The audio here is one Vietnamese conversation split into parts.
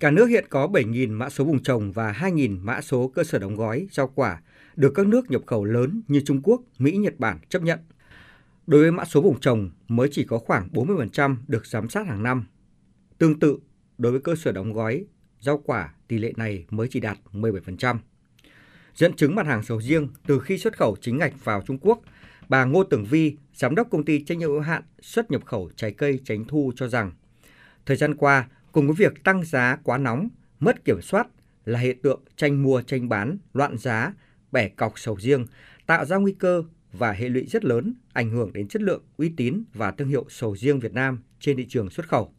Cả nước hiện có 7.000 mã số vùng trồng và 2.000 mã số cơ sở đóng gói rau quả được các nước nhập khẩu lớn như Trung Quốc, Mỹ, Nhật Bản chấp nhận. Đối với mã số vùng trồng mới chỉ có khoảng 40% được giám sát hàng năm. Tương tự, đối với cơ sở đóng gói rau quả, tỷ lệ này mới chỉ đạt 17%. Dẫn chứng mặt hàng sầu riêng từ khi xuất khẩu chính ngạch vào Trung Quốc, bà Ngô Tường Vi, giám đốc công ty trách nhiệm hữu hạn xuất nhập khẩu trái cây Tránh Thu cho rằng, thời gian qua, cùng với việc tăng giá quá nóng, mất kiểm soát là hiện tượng tranh mua tranh bán, loạn giá, bẻ cọc sầu riêng, tạo ra nguy cơ và hệ lụy rất lớn ảnh hưởng đến chất lượng, uy tín và thương hiệu sầu riêng Việt Nam trên thị trường xuất khẩu.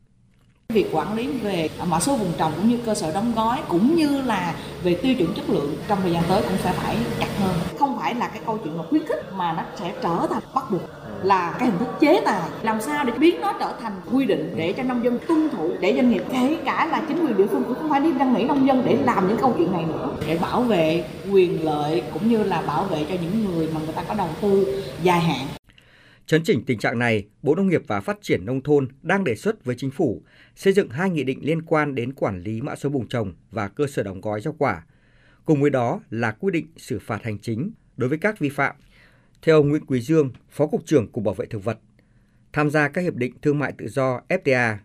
Việc quản lý về mã số vùng trồng cũng như cơ sở đóng gói cũng như là về tiêu chuẩn chất lượng trong thời gian tới cũng sẽ phải chặt hơn. Không phải là cái câu chuyện mà khuyến khích mà nó sẽ trở thành bắt buộc là cái hình thức chế tài làm sao để biến nó trở thành quy định để cho nông dân tuân thủ để doanh nghiệp kể cả là chính quyền địa phương cũng không phải đi năn nỉ nông dân để làm những câu chuyện này nữa để bảo vệ quyền lợi cũng như là bảo vệ cho những người mà người ta có đầu tư dài hạn Chấn chỉnh tình trạng này, Bộ Nông nghiệp và Phát triển Nông thôn đang đề xuất với Chính phủ xây dựng hai nghị định liên quan đến quản lý mã số vùng trồng và cơ sở đóng gói rau quả. Cùng với đó là quy định xử phạt hành chính đối với các vi phạm. Theo ông Nguyễn Quý Dương, Phó Cục trưởng Cục Bảo vệ Thực vật, tham gia các hiệp định thương mại tự do FTA,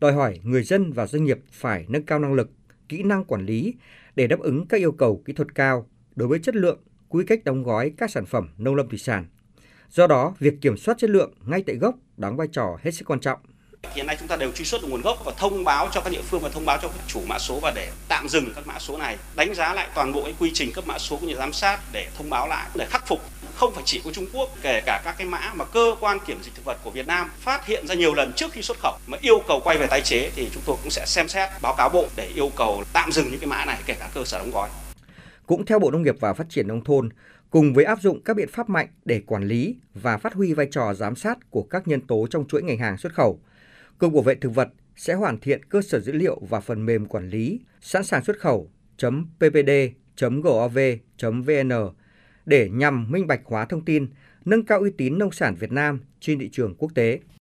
đòi hỏi người dân và doanh nghiệp phải nâng cao năng lực, kỹ năng quản lý để đáp ứng các yêu cầu kỹ thuật cao đối với chất lượng, quy cách đóng gói các sản phẩm nông lâm thủy sản Do đó, việc kiểm soát chất lượng ngay tại gốc đóng vai trò hết sức quan trọng. Hiện nay chúng ta đều truy xuất được nguồn gốc và thông báo cho các địa phương và thông báo cho các chủ mã số và để tạm dừng các mã số này, đánh giá lại toàn bộ cái quy trình cấp mã số cũng như giám sát để thông báo lại để khắc phục không phải chỉ của Trung Quốc, kể cả các cái mã mà cơ quan kiểm dịch thực vật của Việt Nam phát hiện ra nhiều lần trước khi xuất khẩu mà yêu cầu quay về tái chế thì chúng tôi cũng sẽ xem xét báo cáo bộ để yêu cầu tạm dừng những cái mã này kể cả cơ sở đóng gói. Cũng theo Bộ Nông nghiệp và Phát triển Nông thôn, cùng với áp dụng các biện pháp mạnh để quản lý và phát huy vai trò giám sát của các nhân tố trong chuỗi ngành hàng xuất khẩu, Cục Bảo vệ Thực vật sẽ hoàn thiện cơ sở dữ liệu và phần mềm quản lý sẵn sàng xuất khẩu ppd.gov.vn để nhằm minh bạch hóa thông tin, nâng cao uy tín nông sản Việt Nam trên thị trường quốc tế.